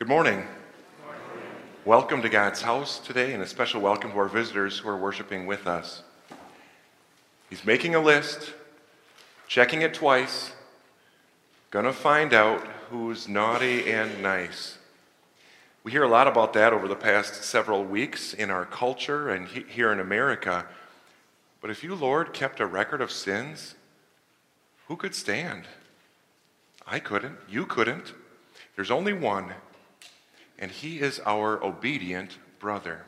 Good morning. Welcome to God's house today, and a special welcome to our visitors who are worshiping with us. He's making a list, checking it twice, gonna find out who's naughty and nice. We hear a lot about that over the past several weeks in our culture and he- here in America. But if you, Lord, kept a record of sins, who could stand? I couldn't. You couldn't. There's only one, and he is our obedient brother.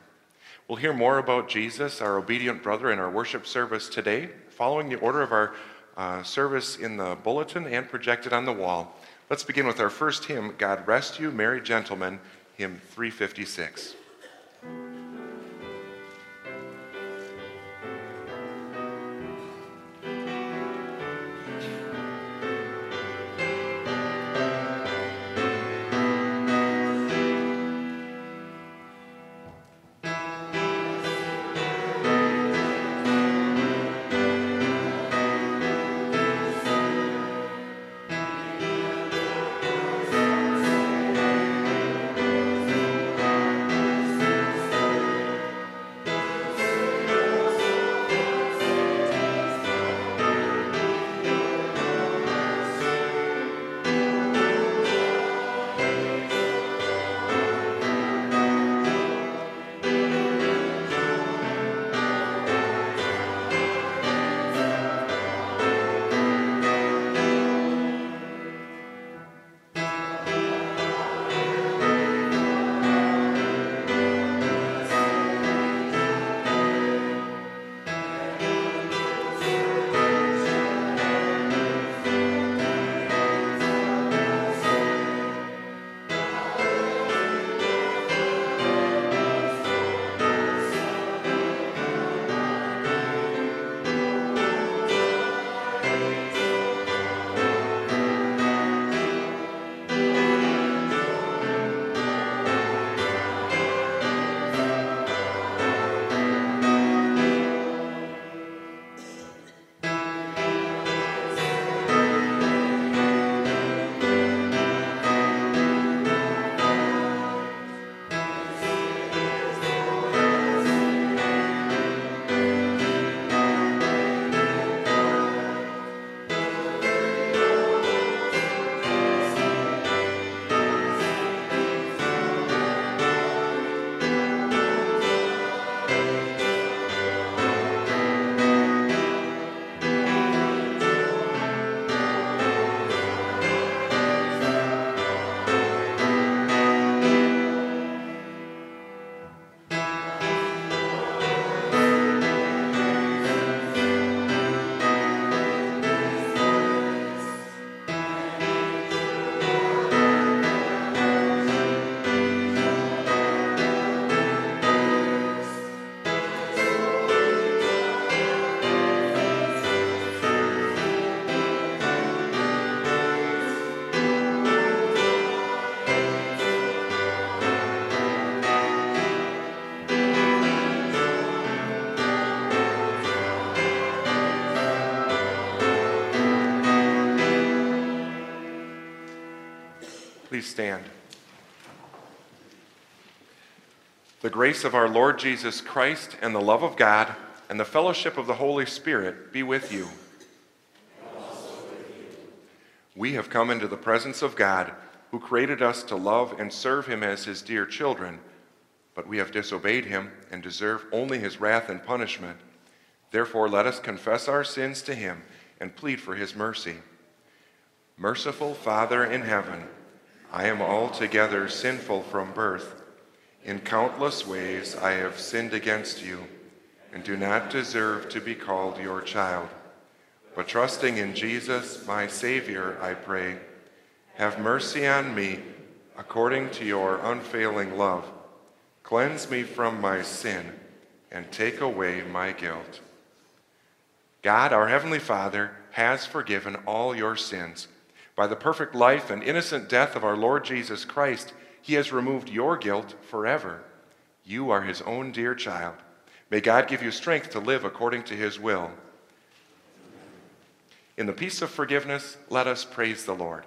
We'll hear more about Jesus, our obedient brother, in our worship service today, following the order of our uh, service in the bulletin and projected on the wall. Let's begin with our first hymn, God Rest You, Merry Gentlemen, hymn 356. Stand. The grace of our Lord Jesus Christ and the love of God and the fellowship of the Holy Spirit be with you. We have come into the presence of God, who created us to love and serve him as his dear children, but we have disobeyed him and deserve only his wrath and punishment. Therefore, let us confess our sins to him and plead for his mercy. Merciful Father in heaven, I am altogether sinful from birth. In countless ways I have sinned against you and do not deserve to be called your child. But trusting in Jesus, my Savior, I pray, have mercy on me according to your unfailing love. Cleanse me from my sin and take away my guilt. God, our Heavenly Father, has forgiven all your sins. By the perfect life and innocent death of our Lord Jesus Christ, he has removed your guilt forever. You are his own dear child. May God give you strength to live according to his will. In the peace of forgiveness, let us praise the Lord.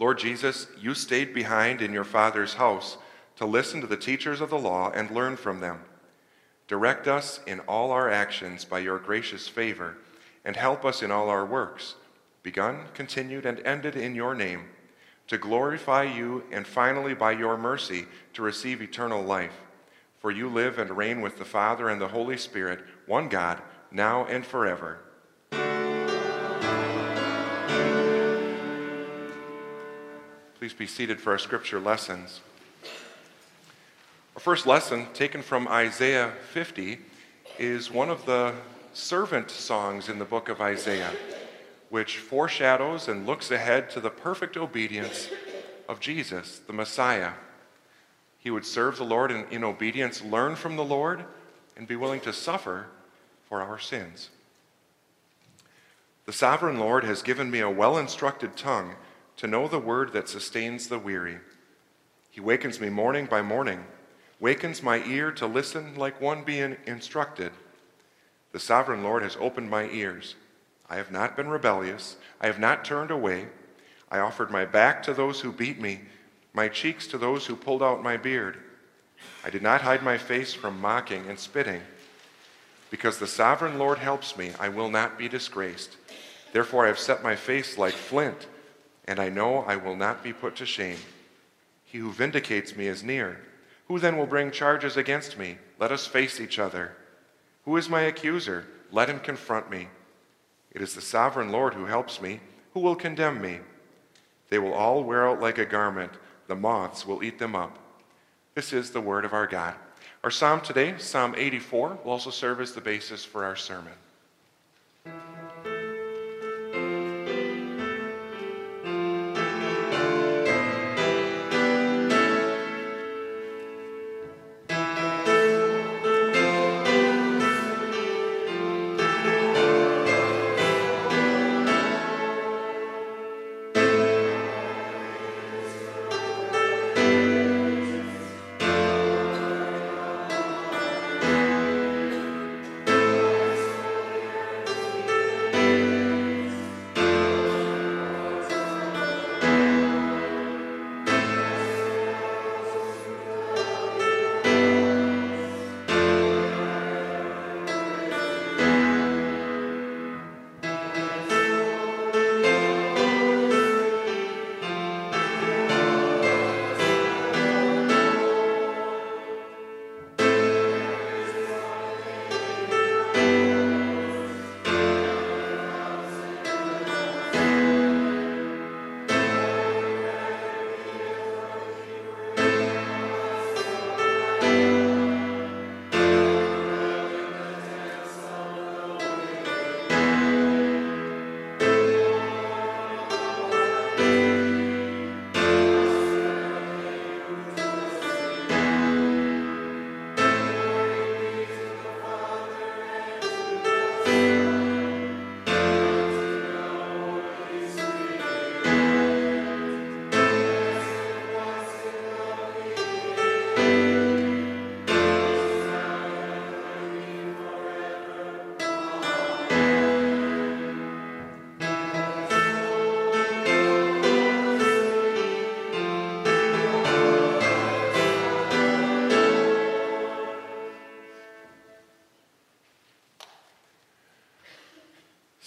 Lord Jesus, you stayed behind in your Father's house to listen to the teachers of the law and learn from them. Direct us in all our actions by your gracious favor, and help us in all our works, begun, continued, and ended in your name, to glorify you and finally by your mercy to receive eternal life. For you live and reign with the Father and the Holy Spirit, one God, now and forever. Please be seated for our scripture lessons. Our first lesson, taken from Isaiah 50, is one of the servant songs in the book of Isaiah, which foreshadows and looks ahead to the perfect obedience of Jesus, the Messiah. He would serve the Lord in, in obedience, learn from the Lord, and be willing to suffer for our sins. The sovereign Lord has given me a well instructed tongue to know the word that sustains the weary. He wakens me morning by morning wakens my ear to listen like one being instructed. The sovereign Lord has opened my ears. I have not been rebellious. I have not turned away. I offered my back to those who beat me, my cheeks to those who pulled out my beard. I did not hide my face from mocking and spitting. Because the sovereign Lord helps me, I will not be disgraced. Therefore, I have set my face like flint, and I know I will not be put to shame. He who vindicates me is near. Who then will bring charges against me? Let us face each other. Who is my accuser? Let him confront me. It is the sovereign Lord who helps me. Who will condemn me? They will all wear out like a garment, the moths will eat them up. This is the word of our God. Our psalm today, Psalm 84, will also serve as the basis for our sermon.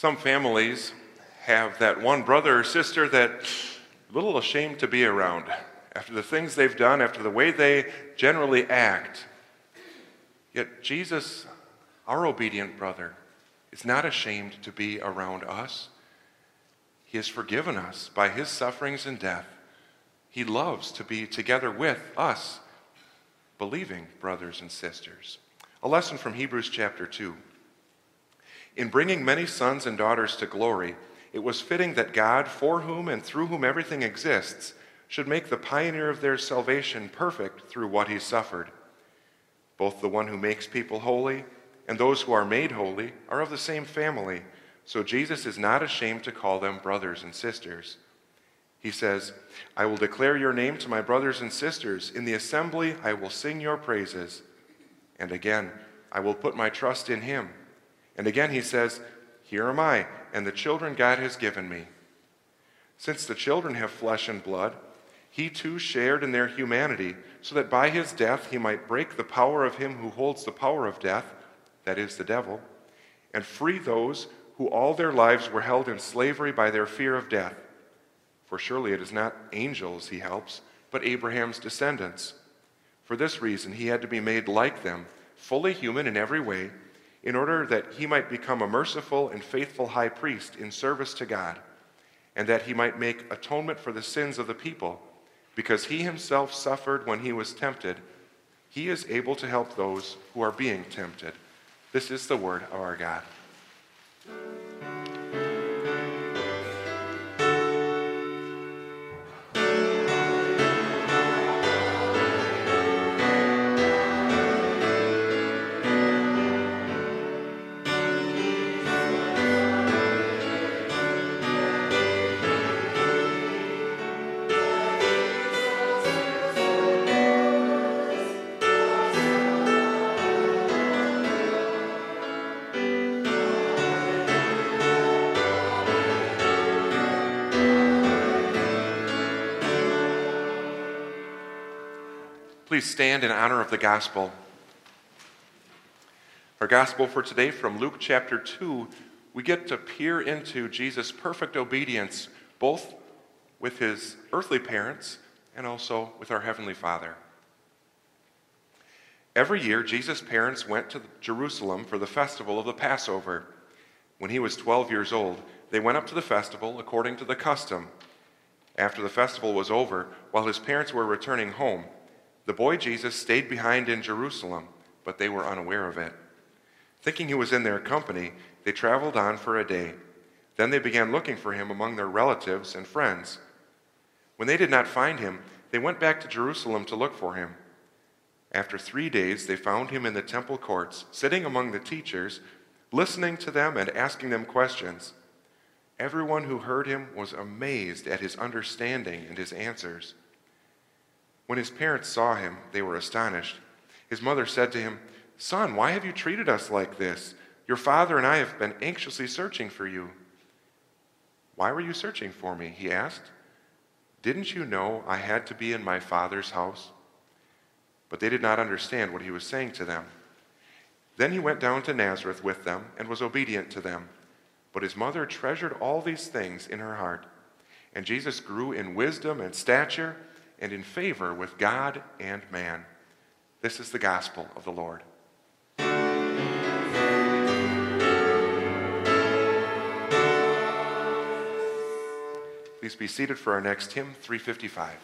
Some families have that one brother or sister that a little ashamed to be around after the things they've done, after the way they generally act. Yet Jesus, our obedient brother, is not ashamed to be around us. He has forgiven us by his sufferings and death. He loves to be together with us, believing brothers and sisters. A lesson from Hebrews chapter 2. In bringing many sons and daughters to glory, it was fitting that God, for whom and through whom everything exists, should make the pioneer of their salvation perfect through what he suffered. Both the one who makes people holy and those who are made holy are of the same family, so Jesus is not ashamed to call them brothers and sisters. He says, I will declare your name to my brothers and sisters. In the assembly, I will sing your praises. And again, I will put my trust in him. And again he says, Here am I, and the children God has given me. Since the children have flesh and blood, he too shared in their humanity, so that by his death he might break the power of him who holds the power of death, that is, the devil, and free those who all their lives were held in slavery by their fear of death. For surely it is not angels he helps, but Abraham's descendants. For this reason he had to be made like them, fully human in every way, in order that he might become a merciful and faithful high priest in service to God, and that he might make atonement for the sins of the people because he himself suffered when he was tempted, he is able to help those who are being tempted. This is the word of our God. Please stand in honor of the gospel. Our gospel for today from Luke chapter 2, we get to peer into Jesus' perfect obedience, both with his earthly parents and also with our Heavenly Father. Every year, Jesus' parents went to Jerusalem for the festival of the Passover. When he was 12 years old, they went up to the festival according to the custom. After the festival was over, while his parents were returning home, the boy Jesus stayed behind in Jerusalem, but they were unaware of it. Thinking he was in their company, they traveled on for a day. Then they began looking for him among their relatives and friends. When they did not find him, they went back to Jerusalem to look for him. After three days, they found him in the temple courts, sitting among the teachers, listening to them and asking them questions. Everyone who heard him was amazed at his understanding and his answers. When his parents saw him, they were astonished. His mother said to him, Son, why have you treated us like this? Your father and I have been anxiously searching for you. Why were you searching for me? He asked. Didn't you know I had to be in my father's house? But they did not understand what he was saying to them. Then he went down to Nazareth with them and was obedient to them. But his mother treasured all these things in her heart. And Jesus grew in wisdom and stature and in favor with God and man. This is the gospel of the Lord. Please be seated for our next hymn, 355.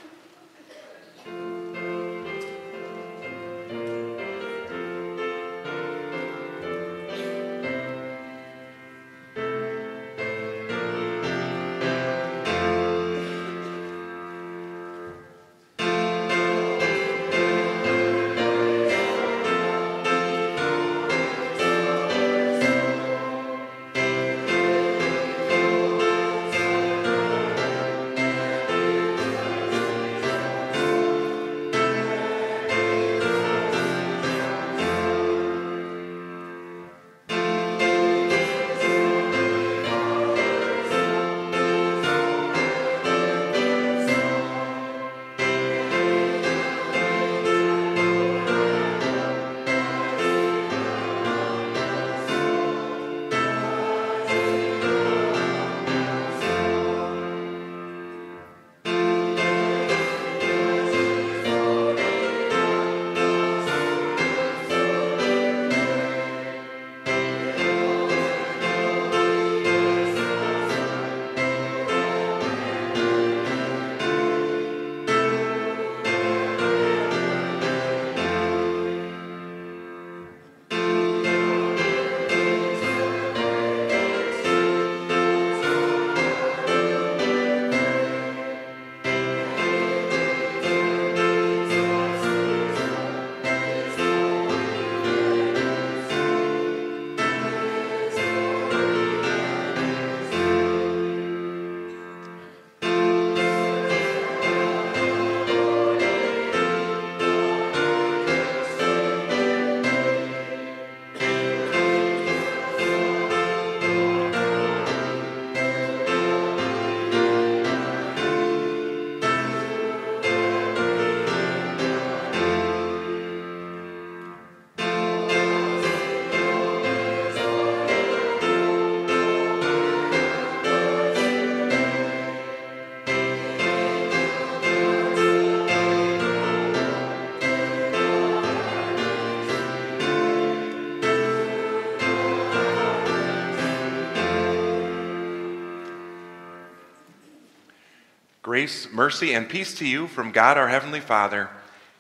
Grace, mercy, and peace to you from God our Heavenly Father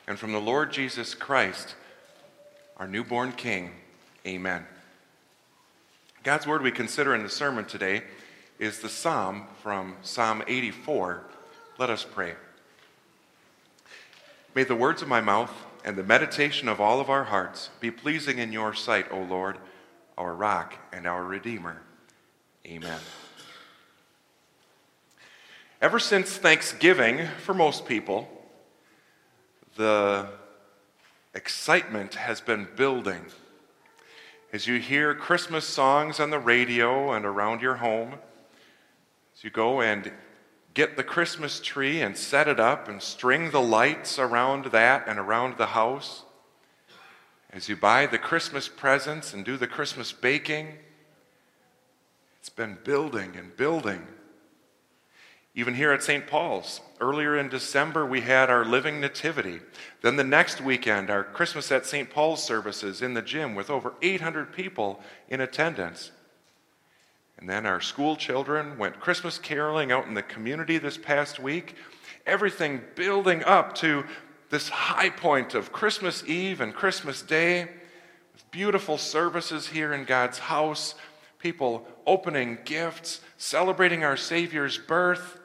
and from the Lord Jesus Christ, our newborn King. Amen. God's word we consider in the sermon today is the psalm from Psalm 84. Let us pray. May the words of my mouth and the meditation of all of our hearts be pleasing in your sight, O Lord, our rock and our Redeemer. Amen. Ever since Thanksgiving, for most people, the excitement has been building. As you hear Christmas songs on the radio and around your home, as you go and get the Christmas tree and set it up and string the lights around that and around the house, as you buy the Christmas presents and do the Christmas baking, it's been building and building. Even here at St. Paul's, earlier in December, we had our Living Nativity. Then the next weekend, our Christmas at St. Paul's services in the gym with over 800 people in attendance. And then our school children went Christmas caroling out in the community this past week. Everything building up to this high point of Christmas Eve and Christmas Day with beautiful services here in God's house, people opening gifts, celebrating our Savior's birth.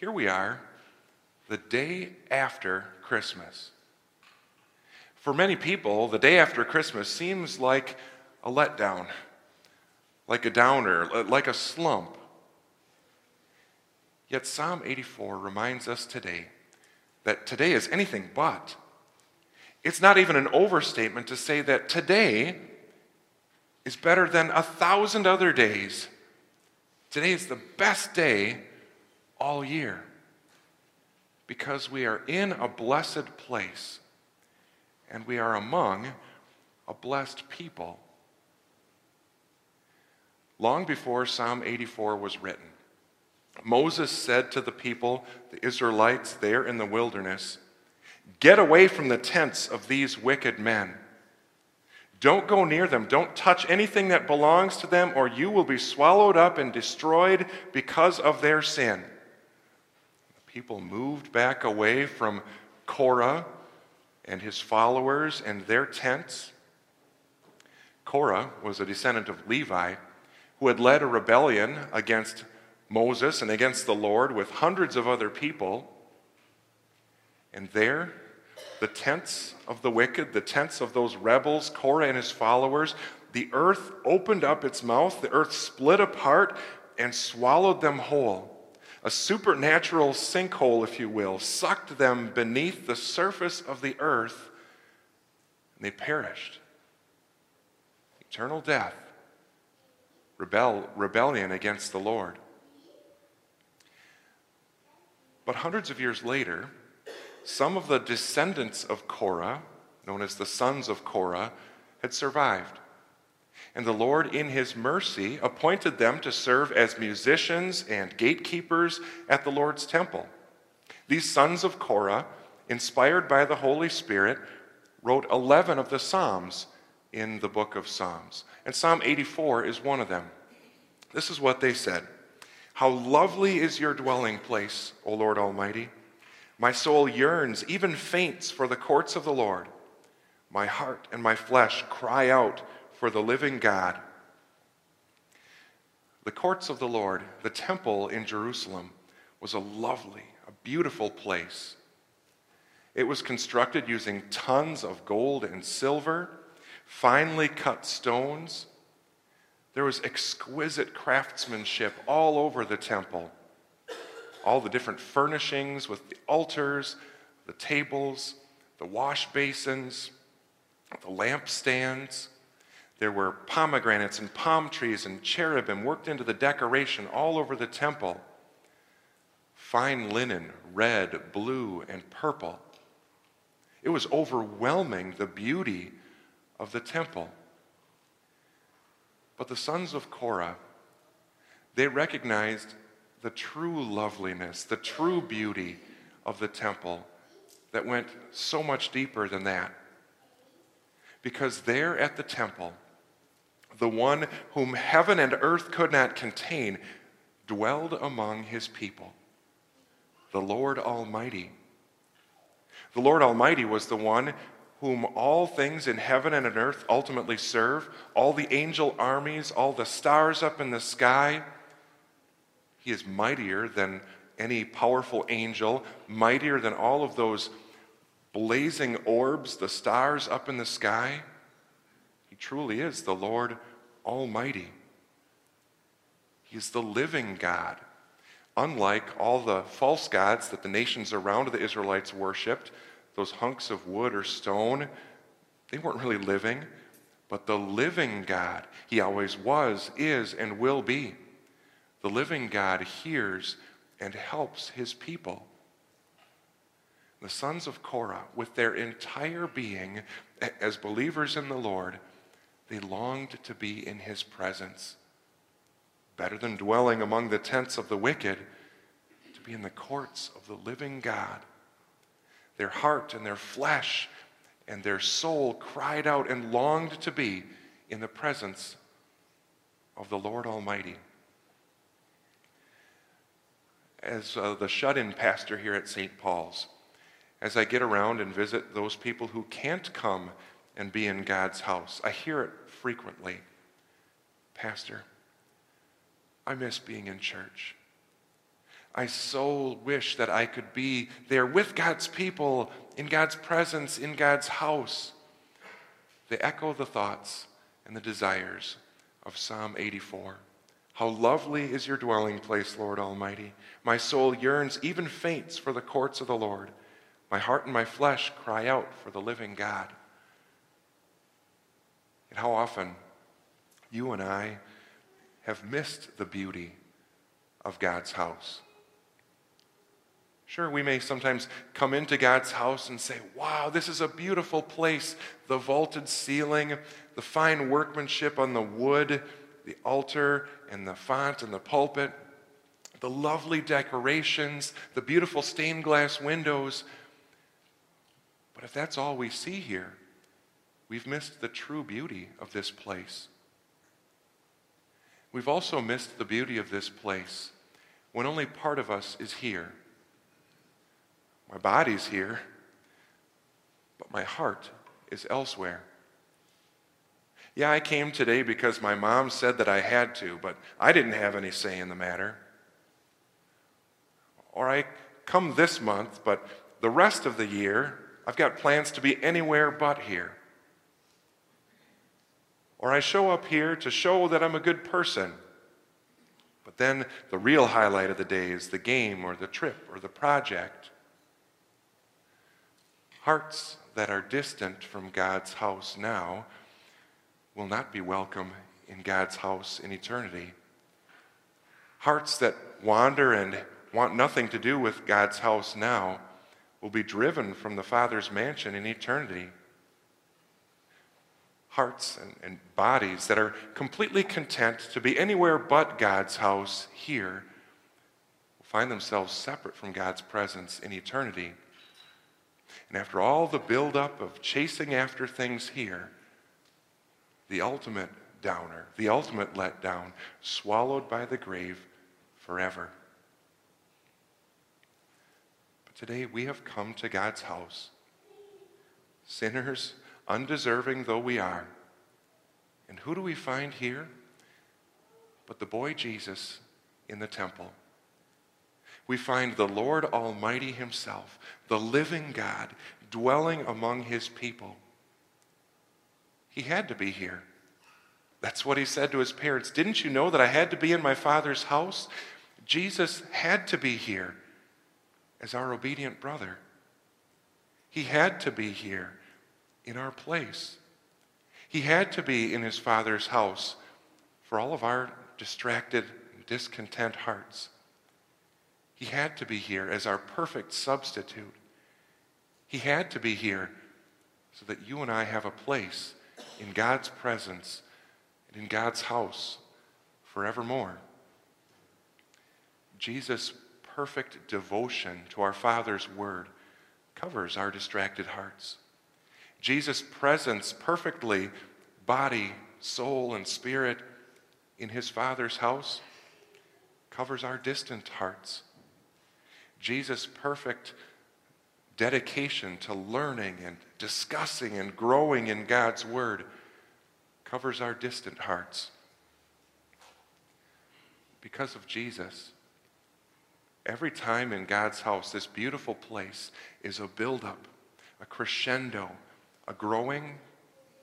Here we are, the day after Christmas. For many people, the day after Christmas seems like a letdown like a downer, like a slump. Yet Psalm 84 reminds us today that today is anything but. It's not even an overstatement to say that today is better than a thousand other days. Today is the best day all year because we are in a blessed place and we are among a blessed people long before Psalm 84 was written. Moses said to the people, the Israelites there in the wilderness, Get away from the tents of these wicked men. Don't go near them. Don't touch anything that belongs to them, or you will be swallowed up and destroyed because of their sin. People moved back away from Korah and his followers and their tents. Korah was a descendant of Levi who had led a rebellion against Moses and against the Lord with hundreds of other people. And there, the tents of the wicked, the tents of those rebels, Korah and his followers, the earth opened up its mouth, the earth split apart and swallowed them whole. A supernatural sinkhole, if you will, sucked them beneath the surface of the earth, and they perished. Eternal death rebel, rebellion against the Lord. But hundreds of years later, some of the descendants of Korah, known as the sons of Korah, had survived. And the Lord, in his mercy, appointed them to serve as musicians and gatekeepers at the Lord's temple. These sons of Korah, inspired by the Holy Spirit, wrote 11 of the Psalms in the book of Psalms. And Psalm 84 is one of them. This is what they said How lovely is your dwelling place, O Lord Almighty! My soul yearns, even faints, for the courts of the Lord. My heart and my flesh cry out for the living God. The courts of the Lord, the temple in Jerusalem, was a lovely, a beautiful place. It was constructed using tons of gold and silver finely cut stones. There was exquisite craftsmanship all over the temple. All the different furnishings with the altars, the tables, the wash basins, the lampstands. There were pomegranates and palm trees and cherubim worked into the decoration all over the temple. Fine linen, red, blue, and purple. It was overwhelming the beauty of the temple. But the sons of Korah, they recognized the true loveliness, the true beauty of the temple that went so much deeper than that. Because there at the temple, the one whom heaven and earth could not contain dwelled among his people. the Lord Almighty. The Lord Almighty was the one whom all things in heaven and on earth ultimately serve, all the angel armies, all the stars up in the sky. He is mightier than any powerful angel, mightier than all of those blazing orbs, the stars up in the sky. Truly is the Lord Almighty. He is the living God. Unlike all the false gods that the nations around the Israelites worshiped, those hunks of wood or stone, they weren't really living. But the living God, He always was, is, and will be. The living God hears and helps His people. The sons of Korah, with their entire being as believers in the Lord, they longed to be in His presence. Better than dwelling among the tents of the wicked, to be in the courts of the living God their heart and their flesh and their soul cried out and longed to be in the presence of the Lord Almighty. As uh, the shut in pastor here at St. Paul's, as I get around and visit those people who can't come and be in God's house, I hear it frequently Pastor, I miss being in church. I so wish that I could be there with God's people, in God's presence, in God's house. They echo the thoughts and the desires of Psalm 84. How lovely is your dwelling place, Lord Almighty. My soul yearns, even faints, for the courts of the Lord. My heart and my flesh cry out for the living God. And how often you and I have missed the beauty of God's house. Sure, we may sometimes come into God's house and say, wow, this is a beautiful place. The vaulted ceiling, the fine workmanship on the wood, the altar and the font and the pulpit, the lovely decorations, the beautiful stained glass windows. But if that's all we see here, we've missed the true beauty of this place. We've also missed the beauty of this place when only part of us is here. My body's here, but my heart is elsewhere. Yeah, I came today because my mom said that I had to, but I didn't have any say in the matter. Or I come this month, but the rest of the year, I've got plans to be anywhere but here. Or I show up here to show that I'm a good person. But then the real highlight of the day is the game or the trip or the project. Hearts that are distant from God's house now will not be welcome in God's house in eternity. Hearts that wander and want nothing to do with God's house now will be driven from the Father's mansion in eternity. Hearts and, and, bodies that are completely content to be anywhere but God's house here will find themselves separate from God's presence in eternity. And after all the buildup of chasing after things here, the ultimate downer, the ultimate letdown, swallowed by the grave forever. But today we have come to God's house, sinners, undeserving though we are. And who do we find here? But the boy Jesus in the temple we find the Lord Almighty Himself, the living God, dwelling among His people. He had to be here. That's what He said to His parents. Didn't you know that I had to be in my Father's house? Jesus had to be here as our obedient brother. He had to be here in our place. He had to be in his Father's house for all of our distracted, discontent hearts. He had to be here as our perfect substitute. He had to be here so that you and I have a place in God's presence and in God's house forevermore. Jesus' perfect devotion to our Father's word covers our distracted hearts. Jesus' presence perfectly, body, soul, and spirit, in his Father's house covers our distant hearts. Jesus' perfect dedication to learning and discussing and growing in God's Word covers our distant hearts. Because of Jesus, every time in God's house, this beautiful place is a buildup, a crescendo, a growing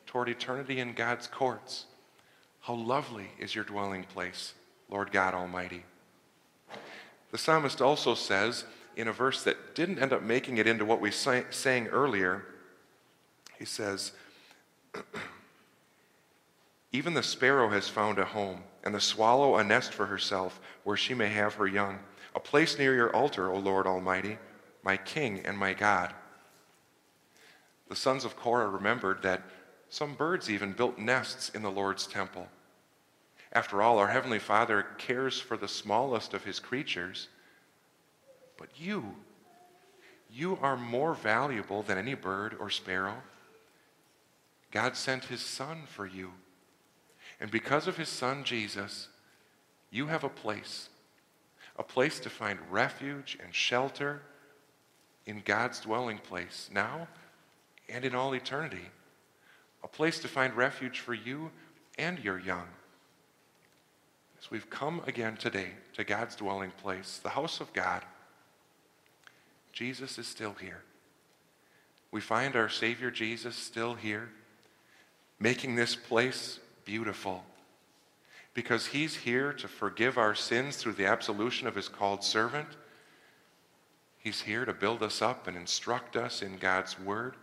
toward eternity in God's courts. How lovely is your dwelling place, Lord God Almighty. The psalmist also says, in a verse that didn't end up making it into what we sang earlier, he says, Even the sparrow has found a home, and the swallow a nest for herself, where she may have her young. A place near your altar, O Lord Almighty, my King and my God. The sons of Korah remembered that some birds even built nests in the Lord's temple. After all, our Heavenly Father cares for the smallest of His creatures. But you, you are more valuable than any bird or sparrow. God sent His Son for you. And because of His Son, Jesus, you have a place, a place to find refuge and shelter in God's dwelling place now and in all eternity, a place to find refuge for you and your young. As we've come again today to God's dwelling place, the house of God, Jesus is still here. We find our Savior Jesus still here, making this place beautiful because he's here to forgive our sins through the absolution of his called servant. He's here to build us up and instruct us in God's word.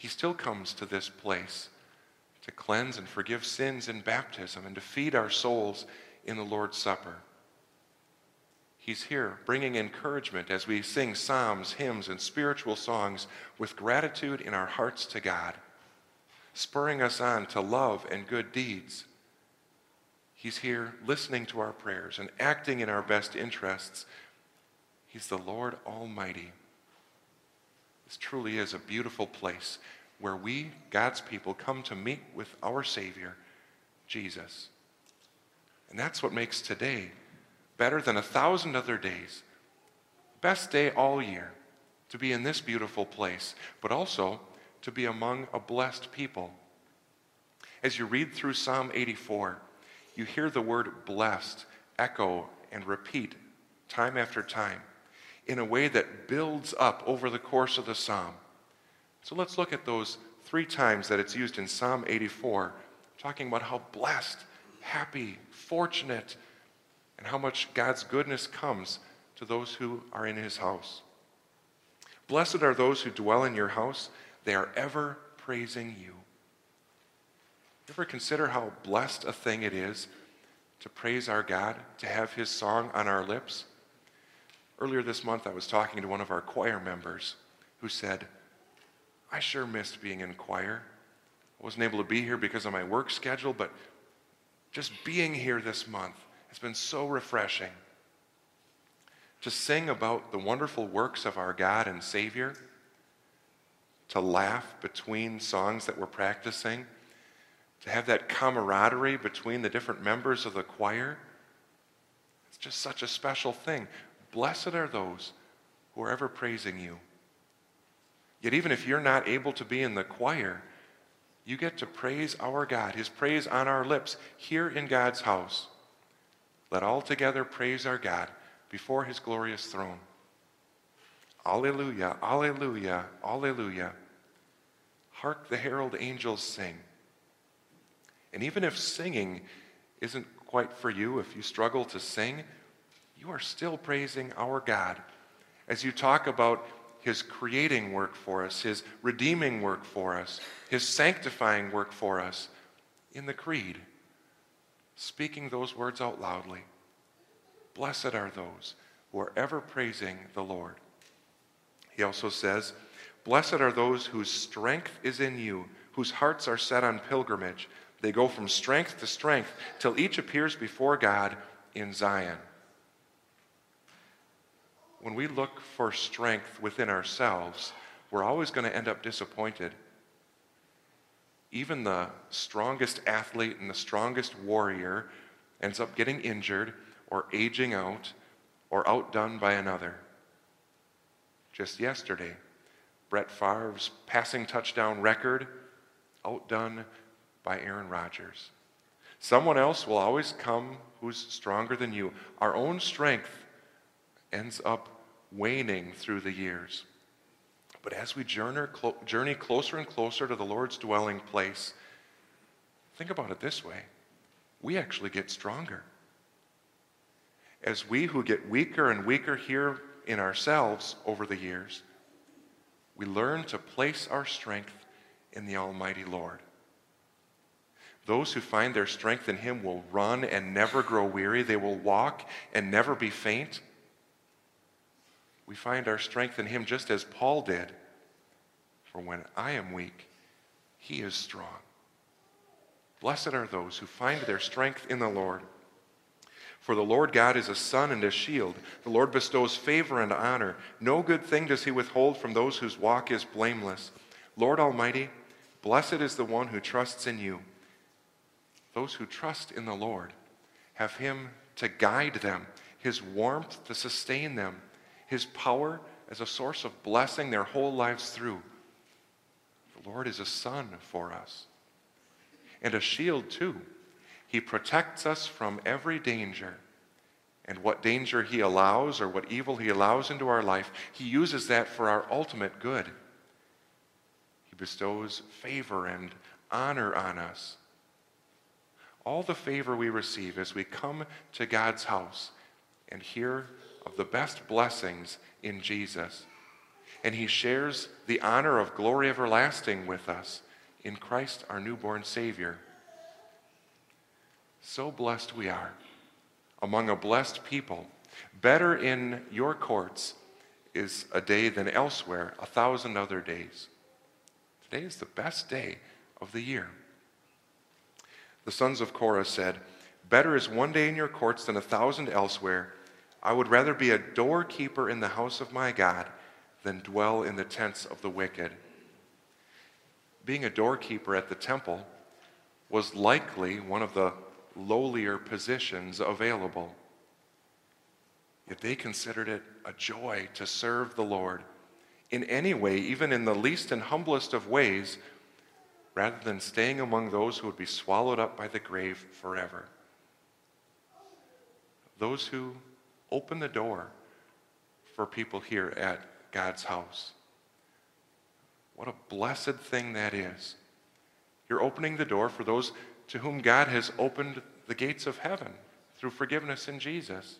He still comes to this place to cleanse and forgive sins in baptism and to feed our souls in the Lord's Supper. He's here bringing encouragement as we sing psalms, hymns, and spiritual songs with gratitude in our hearts to God, spurring us on to love and good deeds. He's here listening to our prayers and acting in our best interests. He's the Lord Almighty. This truly is a beautiful place where we, God's people, come to meet with our Savior, Jesus. And that's what makes today better than a thousand other days. Best day all year to be in this beautiful place, but also to be among a blessed people. As you read through Psalm 84, you hear the word blessed echo and repeat time after time in a way that builds up over the course of the psalm. So let's look at those three times that it's used in Psalm 84, talking about how blessed, happy, fortunate, and how much God's goodness comes to those who are in his house. Blessed are those who dwell in your house, they are ever praising you. Ever consider how blessed a thing it is to praise our God, to have his song on our lips? Earlier this month, I was talking to one of our choir members who said, I sure missed being in choir. I wasn't able to be here because of my work schedule, but just being here this month has been so refreshing. To sing about the wonderful works of our God and Savior, to laugh between songs that we're practicing, to have that camaraderie between the different members of the choir. It's just such a special thing. Blessed are those who are ever praising you. Yet, even if you're not able to be in the choir, you get to praise our God, His praise on our lips here in God's house. Let all together praise our God before His glorious throne. Alleluia, Alleluia, Alleluia. Hark the herald angels sing. And even if singing isn't quite for you, if you struggle to sing, you are still praising our God as you talk about his creating work for us, his redeeming work for us, his sanctifying work for us in the creed, speaking those words out loudly. Blessed are those who are ever praising the Lord. He also says, Blessed are those whose strength is in you, whose hearts are set on pilgrimage. They go from strength to strength till each appears before God in Zion when we look for strength within ourselves, we're always going to end up disappointed. Even the strongest athlete and the strongest warrior ends up getting injured or aging out or outdone by another. just yesterday. Brett Favre's passing touchdown record outdone by Aaron Rodgers. Someone else will always come who's stronger than you. Our own strength ends up waning through the years. But as we journey closer and closer to the Lord's dwelling place, think about it this way we actually get stronger. As we who get weaker and weaker here in ourselves over the years, we learn to place our strength in the Almighty Lord. Those who find their strength in Him will run and never grow weary. They will walk and never be faint. We find our strength in Him just as Paul did. For when I am weak, He is strong. Blessed are those who find their strength in the Lord. For the Lord God is a sun and a shield. The Lord bestows favor and honor. No good thing does he withhold from those whose walk is blameless. Lord Almighty, blessed is the one who trusts in you. Those who trust in the Lord have him to guide them, his warmth to sustain them, his power as a source of blessing their whole lives through. The Lord is a sun for us and a shield too. He protects us from every danger. And what danger he allows or what evil he allows into our life, he uses that for our ultimate good. He bestows favor and honor on us. All the favor we receive as we come to God's house and hear of the best blessings in Jesus. And he shares the honor of glory everlasting with us in Christ, our newborn Savior. So blessed we are among a blessed people. Better in your courts is a day than elsewhere, a thousand other days. Today is the best day of the year. The sons of Korah said, Better is one day in your courts than a thousand elsewhere. I would rather be a doorkeeper in the house of my God than dwell in the tents of the wicked being a doorkeeper at the temple was likely one of the lowlier positions available. Yet they considered it a joy to serve the Lord in any way, even in the least and humblest of ways, rather than staying among those who would be swallowed up by the grave forever. Those who open the door for people here at God's house. What a blessed thing that is. You're opening the door for those to whom God has opened the gates of heaven through forgiveness in Jesus.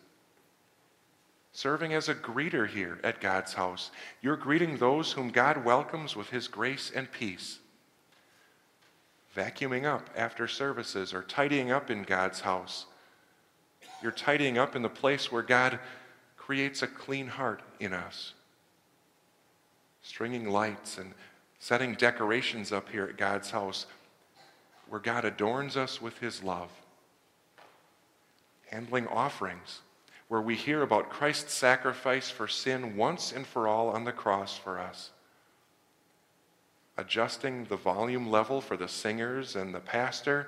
Serving as a greeter here at God's house, you're greeting those whom God welcomes with his grace and peace. Vacuuming up after services or tidying up in God's house. You're tidying up in the place where God creates a clean heart in us. Stringing lights and setting decorations up here at God's house where God adorns us with his love. Handling offerings where we hear about Christ's sacrifice for sin once and for all on the cross for us. Adjusting the volume level for the singers and the pastor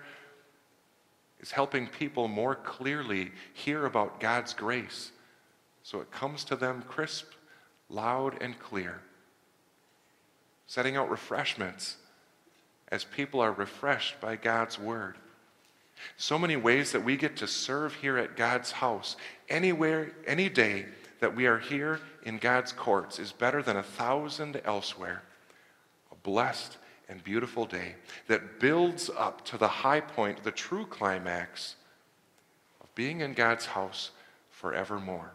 is helping people more clearly hear about God's grace so it comes to them crisp, loud, and clear setting out refreshments as people are refreshed by God's word. So many ways that we get to serve here at God's house. Anywhere, any day that we are here in God's courts is better than a thousand elsewhere. A blessed and beautiful day that builds up to the high point, the true climax of being in God's house forevermore.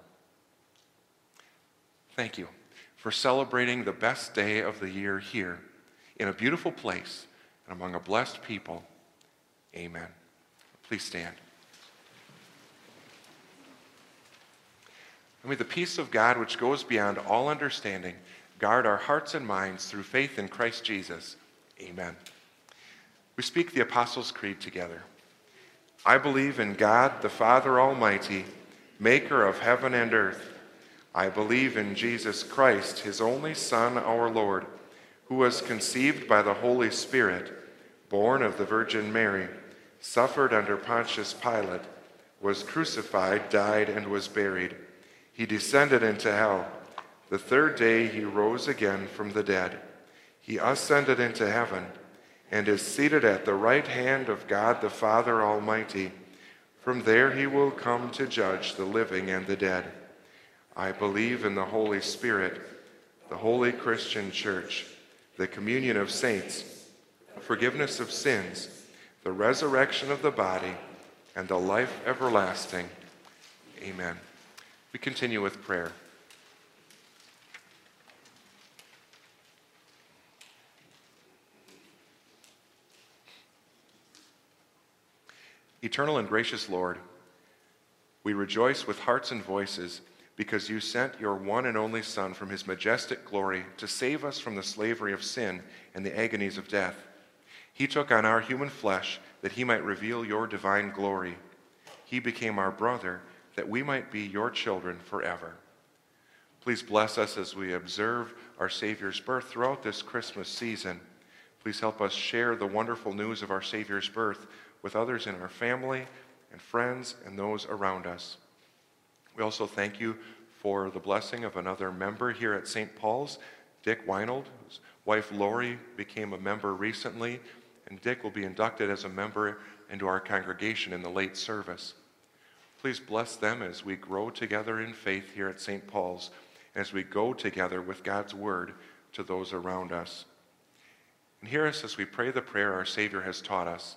Thank you for celebrating the best day of the year here in a beautiful place and among a blessed people. Amen. Please stand. And may the peace of God, which goes beyond all understanding, guard our hearts and minds through faith in Christ Jesus. Amen. We speak the Apostles' Creed together. I believe in God, the Father Almighty, maker of heaven and earth I believe in Jesus Christ, his only Son, our Lord, who was conceived by the Holy Spirit, born of the Virgin Mary, suffered under Pontius Pilate, was crucified, died, and was buried. He descended into hell. The third day he rose again from the dead. He ascended into heaven and is seated at the right hand of God the Father Almighty. From there he will come to judge the living and the dead. I believe in the Holy Spirit, the holy Christian church, the communion of saints, forgiveness of sins, the resurrection of the body, and the life everlasting. Amen. We continue with prayer. Eternal and gracious Lord, we rejoice with hearts and voices because you sent your one and only Son from his majestic glory to save us from the slavery of sin and the agonies of death. He took on our human flesh that he might reveal your divine glory. He became our brother that we might be your children forever. Please bless us as we observe our Savior's birth throughout this Christmas season. Please help us share the wonderful news of our Savior's birth with others in our family and friends and those around us. We also thank you for the blessing of another member here at St. Paul's, Dick Weinold, whose wife Lori became a member recently, and Dick will be inducted as a member into our congregation in the late service. Please bless them as we grow together in faith here at St. Paul's, as we go together with God's word to those around us. And hear us as we pray the prayer our Savior has taught us.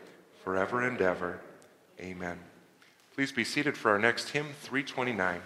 forever and ever. Amen. Please be seated for our next hymn, 329.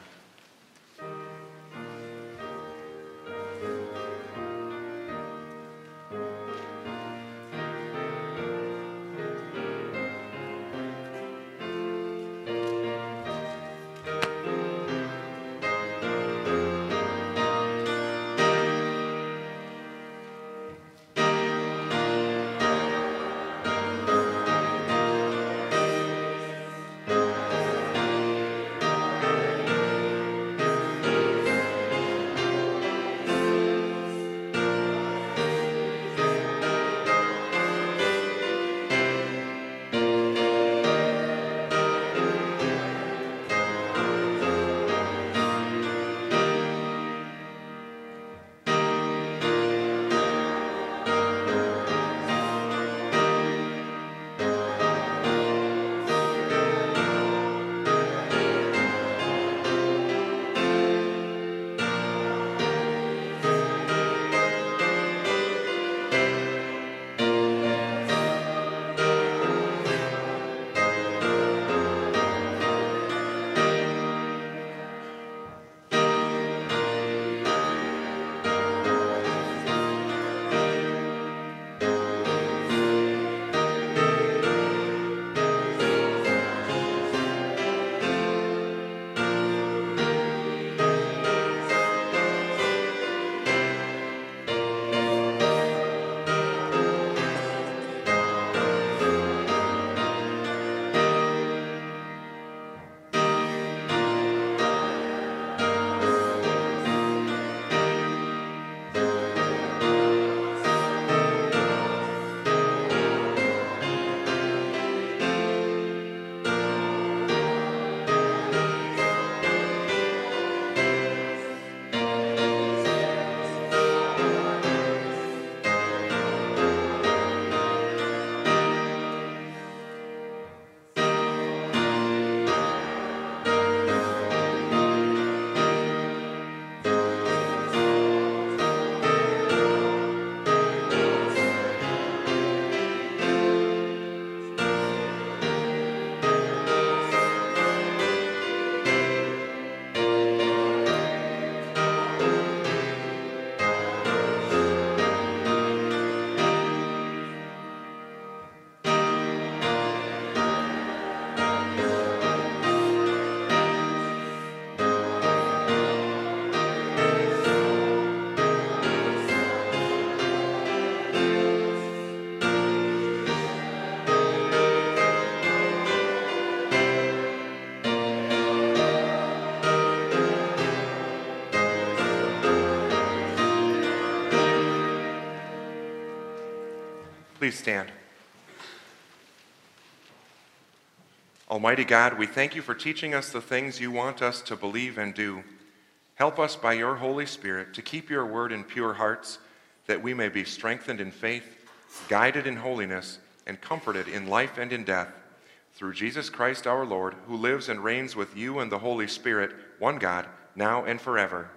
Please stand. Almighty God, we thank you for teaching us the things you want us to believe and do. Help us by your Holy Spirit to keep your word in pure hearts, that we may be strengthened in faith, guided in holiness, and comforted in life and in death. Through Jesus Christ our Lord, who lives and reigns with you and the Holy Spirit, one God, now and forever.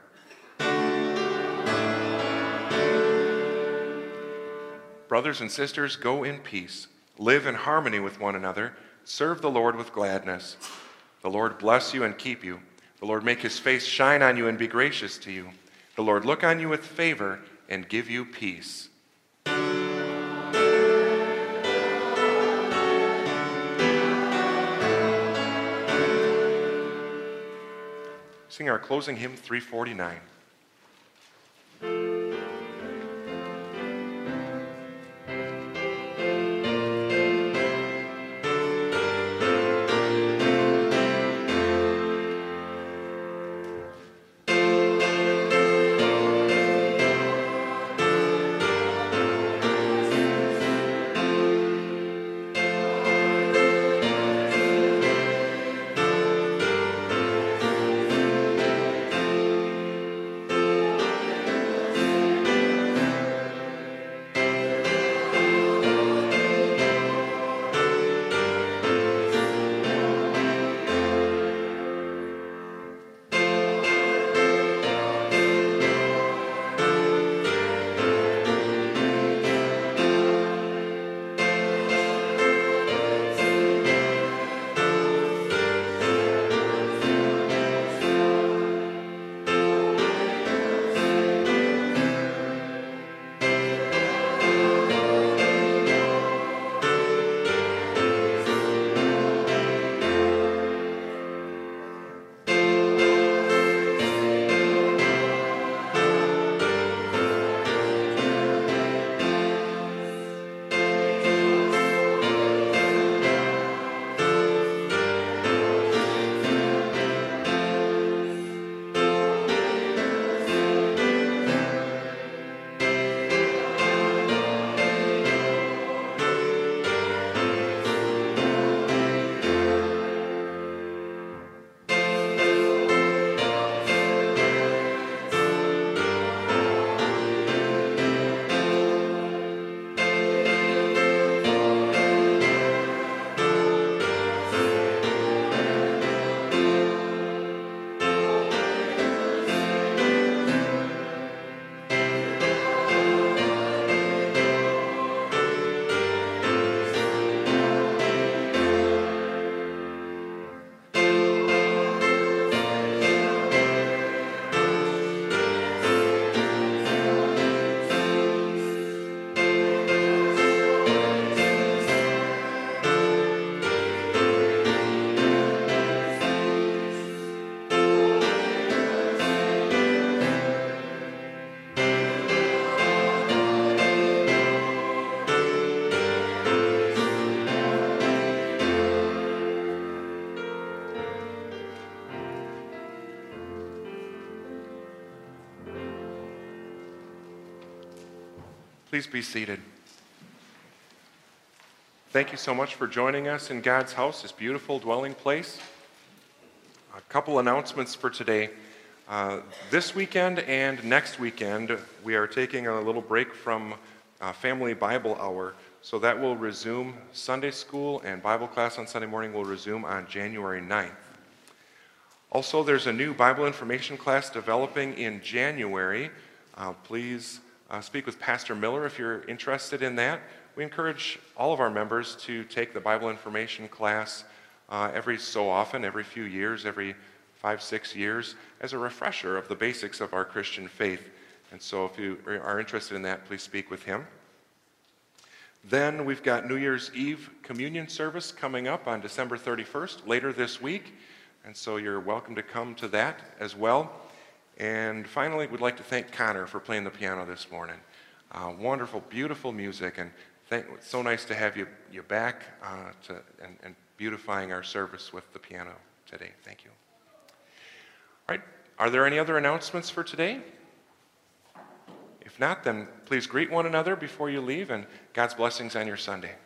Brothers and sisters, go in peace, live in harmony with one another Serve the Lord with gladness. The Lord bless you and keep you. The Lord make his face shine on you and be gracious to you. The Lord look on you with favor and give you peace. Sing our closing hymn 349. Please be seated. Thank you so much for joining us in God's house, this beautiful dwelling place. A couple announcements for today. Uh, this weekend and next weekend, we are taking a little break from uh, Family Bible Hour. So that will resume Sunday school and Bible class on Sunday morning will resume on January 9th. Also, there's a new Bible information class developing in January. Uh, please uh, speak with Pastor Miller if you're interested in that. We encourage all of our members to take the Bible information class uh, every so often, every few years, every five, six years, as a refresher of the basics of our Christian faith. And so if you are interested in that, please speak with him. Then we've got New Year's Eve communion service coming up on December 31st, later this week. And so you're welcome to come to that as well. And finally, we'd like to thank Connor for playing the piano this morning. Uh, wonderful, beautiful music, and thank, it's so nice to have you, you back uh, to, and, and beautifying our service with the piano today. Thank you. All right, are there any other announcements for today? If If not, then please greet one another before you leave, and God's blessings on your Sunday.